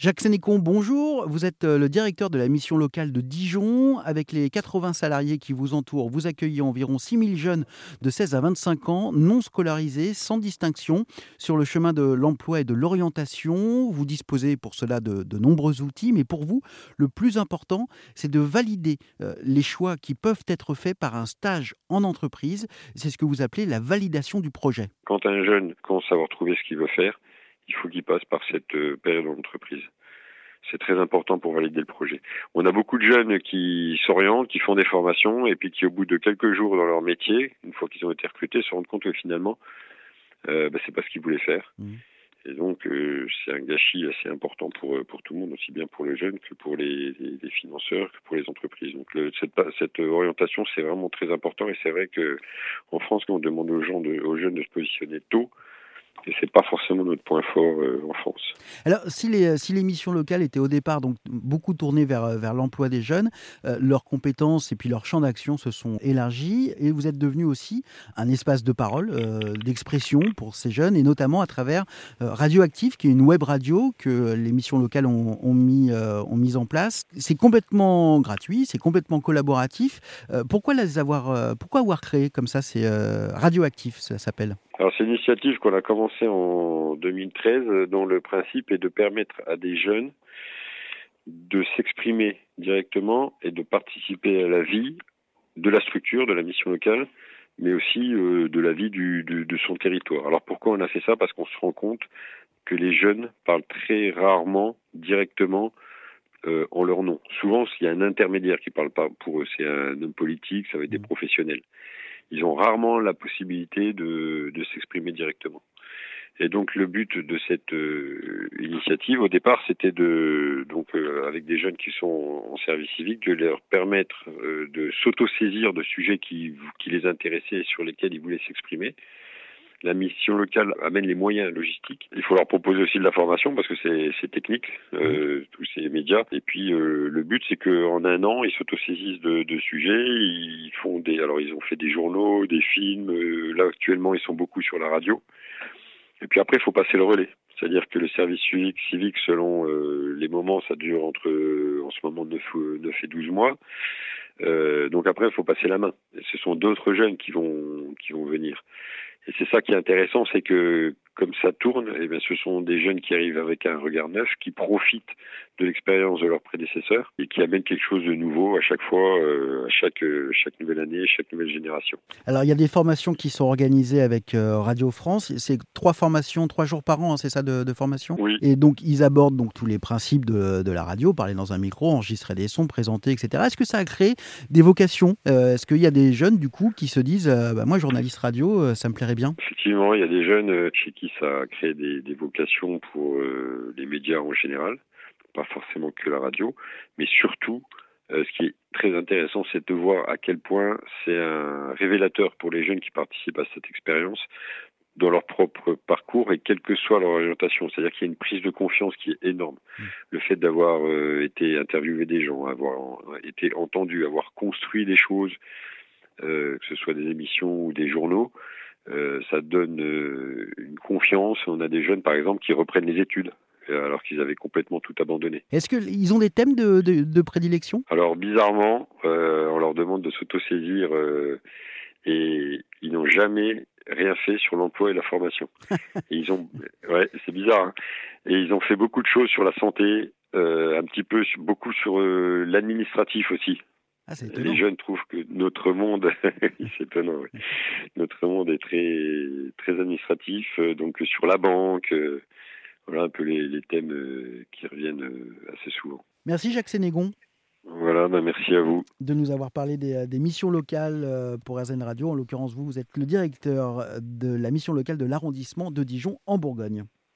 Jacques Sénécon, bonjour. Vous êtes euh, le directeur de la mission locale de Dijon. Avec les 80 salariés qui vous entourent, vous accueillez environ 6000 jeunes de 16 à 25 ans, non scolarisés, sans distinction, sur le chemin de l'emploi et de l'orientation. Vous disposez pour cela de, nombreux outils, mais pour vous, le plus important, c'est de valider euh, les choix qui peuvent être faits par un stage en entreprise. C'est ce que vous appelez la validation du projet. Quand un jeune commence à avoir trouvé ce qu'il veut faire, il faut qu'il passe par cette euh, période d'entreprise. C'est très important pour valider le projet. On a beaucoup de jeunes qui s'orientent, qui font des formations, et puis qui, au bout de quelques jours dans leur métier, une fois qu'ils ont été recrutés, se rendent compte que finalement, euh, bah, c'est pas ce qu'ils voulaient faire. Mmh. Et donc, euh, c'est un gâchis assez important pour pour tout le monde, aussi bien pour les jeunes que pour les, les, financeurs, que pour les entreprises. Donc, cette, cette orientation, c'est vraiment très important. Et c'est vrai que en France, quand on demande aux gens, de, aux jeunes de se positionner tôt, et c'est pas forcément notre point fort euh, en France. Alors, si les, les missions locales étaient au départ donc beaucoup tournées vers, vers l'emploi des jeunes, euh, leurs compétences et puis leur champ d'action se sont élargis et vous êtes devenu aussi un espace de parole, euh, d'expression pour ces jeunes et notamment à travers Radioactive, qui est une web radio que les missions locales ont, ont mis, en place. C'est complètement gratuit, c'est complètement collaboratif. pourquoi avoir, pourquoi avoir créé comme ça C'est Radioactive, ça s'appelle? Alors c'est une initiative qu'on a commencée en 2013 dont le principe est de permettre à des jeunes de s'exprimer directement et de participer à la vie de la structure, de la mission locale, mais aussi euh, de la vie du, de son territoire. Alors pourquoi on a fait ça? Parce qu'on se rend compte que les jeunes parlent très rarement directement euh, en leur nom. Souvent, il y a un intermédiaire qui parle pas pour eux, c'est un homme politique, ça va être des mmh. professionnels ils ont rarement la possibilité de, de s'exprimer directement. Et donc le but de cette euh, initiative, au départ, c'était de donc euh, avec des jeunes qui sont en service civique, de leur permettre euh, de s'auto-saisir de sujets qui, qui les intéressaient et sur lesquels ils voulaient s'exprimer, la mission locale amène les moyens logistiques. Il faut leur proposer aussi de la formation parce que c'est technique, euh, tous ces médias. Et puis euh, le but, c'est qu'en un an, ils s'autosaisissent de, de sujets. Ils font des, alors ils ont fait des journaux, des films. Euh, là actuellement, ils sont beaucoup sur la radio. Et puis après, il faut passer le relais. C'est-à-dire que le service civique, civique selon euh, les moments, ça dure entre, en ce moment, 9, 9 et 12 mois. Euh, donc après, il faut passer la main. Et ce sont d'autres jeunes qui vont, qui vont venir. C'est ça qui est intéressant, c'est que comme ça tourne, eh bien, ce sont des jeunes qui arrivent avec un regard neuf, qui profitent de l'expérience de leurs prédécesseurs et qui amènent quelque chose de nouveau à chaque fois, euh, à chaque, euh, chaque nouvelle année, chaque nouvelle génération. Alors, il y a des formations qui sont organisées avec euh, Radio France. C'est trois formations, trois jours par an, hein, c'est ça de, formation? Oui. Et donc, ils abordent donc tous les principes de, de, la radio, parler dans un micro, enregistrer des sons, présenter, etc. Est-ce que ça a créé des vocations? Est-ce qu'il y a des jeunes, du coup, qui se disent bah, Moi, journaliste radio, ça me plairait bien? Effectivement, il y a des jeunes chez qui ça a créé des, des vocations pour euh, les médias en général, pas forcément que la radio, mais surtout, euh, ce qui est très intéressant, c'est de voir à quel point c'est un révélateur pour les jeunes qui participent à cette expérience dans leur propre parcours et quelle que soit leur orientation. C'est-à-dire qu'il y a une prise de confiance qui est énorme. Mmh. Le fait d'avoir euh, été interviewé des gens, avoir été entendu, avoir construit des choses, que ce soit des émissions ou des journaux, euh, ça donne euh, une confiance. On a des jeunes, par exemple, qui reprennent les études euh, alors qu'ils avaient complètement tout abandonné. Est-ce qu'ils ont des thèmes de, de, prédilection? Alors bizarrement, on leur demande de s'autosaisir et ils n'ont jamais rien fait sur l'emploi et la formation. et ils ont, ouais, c'est bizarre. Hein. et ils ont fait beaucoup de choses sur la santé, un petit peu, beaucoup sur l'administratif aussi. Ah, les jeunes trouvent que notre monde, c'est étonnant, notre monde est très très administratif, euh, donc sur la banque, euh, voilà un peu les, thèmes euh, qui reviennent assez souvent. Merci Jacques Sénégon. Voilà, bah, merci à vous. De nous avoir parlé des, des missions locales pour RZN Radio. En l'occurrence, vous, vous êtes le directeur de la mission locale de l'arrondissement de Dijon en Bourgogne.